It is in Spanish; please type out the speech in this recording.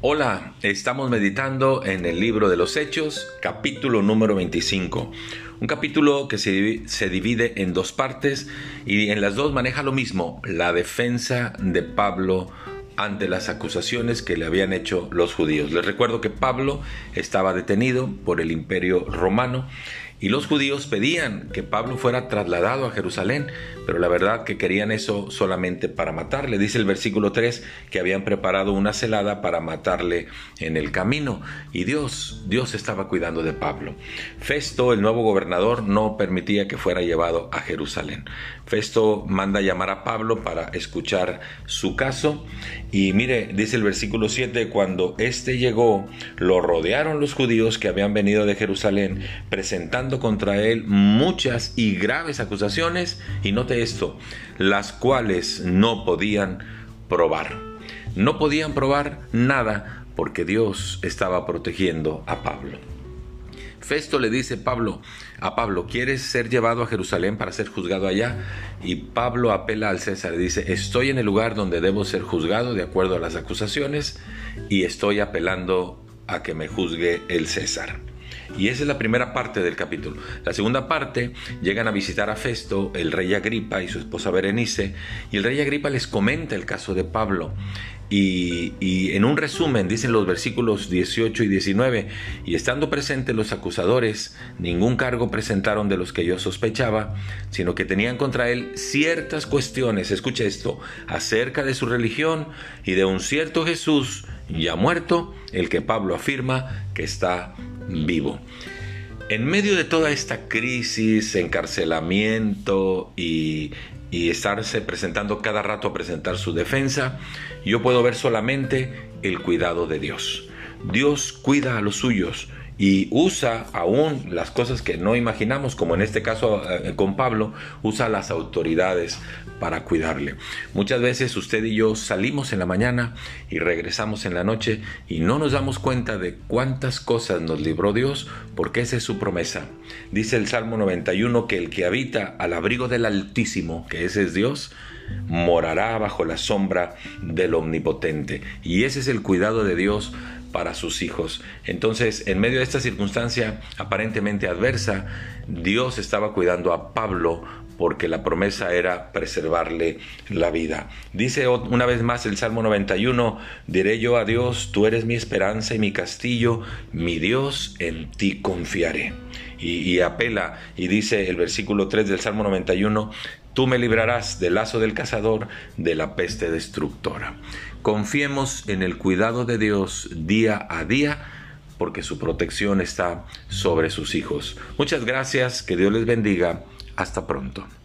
Hola, estamos meditando en el libro de los Hechos, capítulo número 25. Un capítulo que se, se, divide en dos partes y en las dos maneja lo mismo, la defensa de Pablo ante las acusaciones que le habían hecho los judíos. Les recuerdo que Pablo estaba detenido por el imperio romano y los judíos pedían que Pablo fuera trasladado a Jerusalén, pero la verdad que querían eso solamente para matarle. Dice el versículo 3 que habían preparado una celada para matarle en el camino. Y Dios, Dios estaba cuidando de Pablo. Festo, el nuevo gobernador, no permitía que fuera llevado a Jerusalén. Festo manda llamar a Pablo para escuchar su caso. Y mire, dice el versículo 7, cuando éste llegó, lo rodearon los judíos que habían venido de Jerusalén, presentando contra él muchas y graves acusaciones, y note esto, las cuales no podían probar. No podían probar nada porque Dios estaba protegiendo a Pablo. Festo le dice Pablo a Pablo, ¿quieres ser llevado a Jerusalén para ser juzgado allá? Y Pablo apela al César y dice, estoy en el lugar donde debo ser juzgado de acuerdo a las acusaciones y estoy apelando a que me juzgue el César. Y esa es la primera parte del capítulo. La segunda parte, llegan a visitar a Festo, el rey Agripa y su esposa Berenice, y el rey Agripa les comenta el caso de Pablo. Y, en un resumen dicen los versículos 18 y 19, y estando presentes los acusadores, ningún cargo presentaron de los que yo sospechaba, sino que tenían contra él ciertas cuestiones, escucha esto, acerca de su religión y de un cierto Jesús ya muerto, el que Pablo afirma que está vivo. En medio de toda esta crisis, encarcelamiento y, y estarse presentando cada rato a presentar su defensa, yo puedo ver solamente el cuidado de Dios. Dios cuida a los suyos y usa aún las cosas que no imaginamos, como en este caso eh, con Pablo, usa las autoridades para cuidarle. Muchas veces usted y yo salimos en la mañana y regresamos en la noche y no nos damos cuenta de cuántas cosas nos libró Dios porque esa es su promesa. Dice el Salmo 91 que el que habita al abrigo del Altísimo, que ese es Dios, morará bajo la sombra del Omnipotente. Y ese es el cuidado de Dios para sus hijos. Entonces, en medio de esta circunstancia aparentemente adversa, Dios estaba cuidando a Pablo porque la promesa era preservarle la vida. Dice una vez más el Salmo 91, diré yo a Dios, tú eres mi esperanza y mi castillo, mi Dios, en ti confiaré. Y, apela y dice el versículo 3 del Salmo 91, Tú me librarás del lazo del cazador, de la peste destructora. Confiemos en el cuidado de Dios día a día porque su protección está sobre sus hijos. Muchas gracias, que Dios les bendiga. Hasta pronto.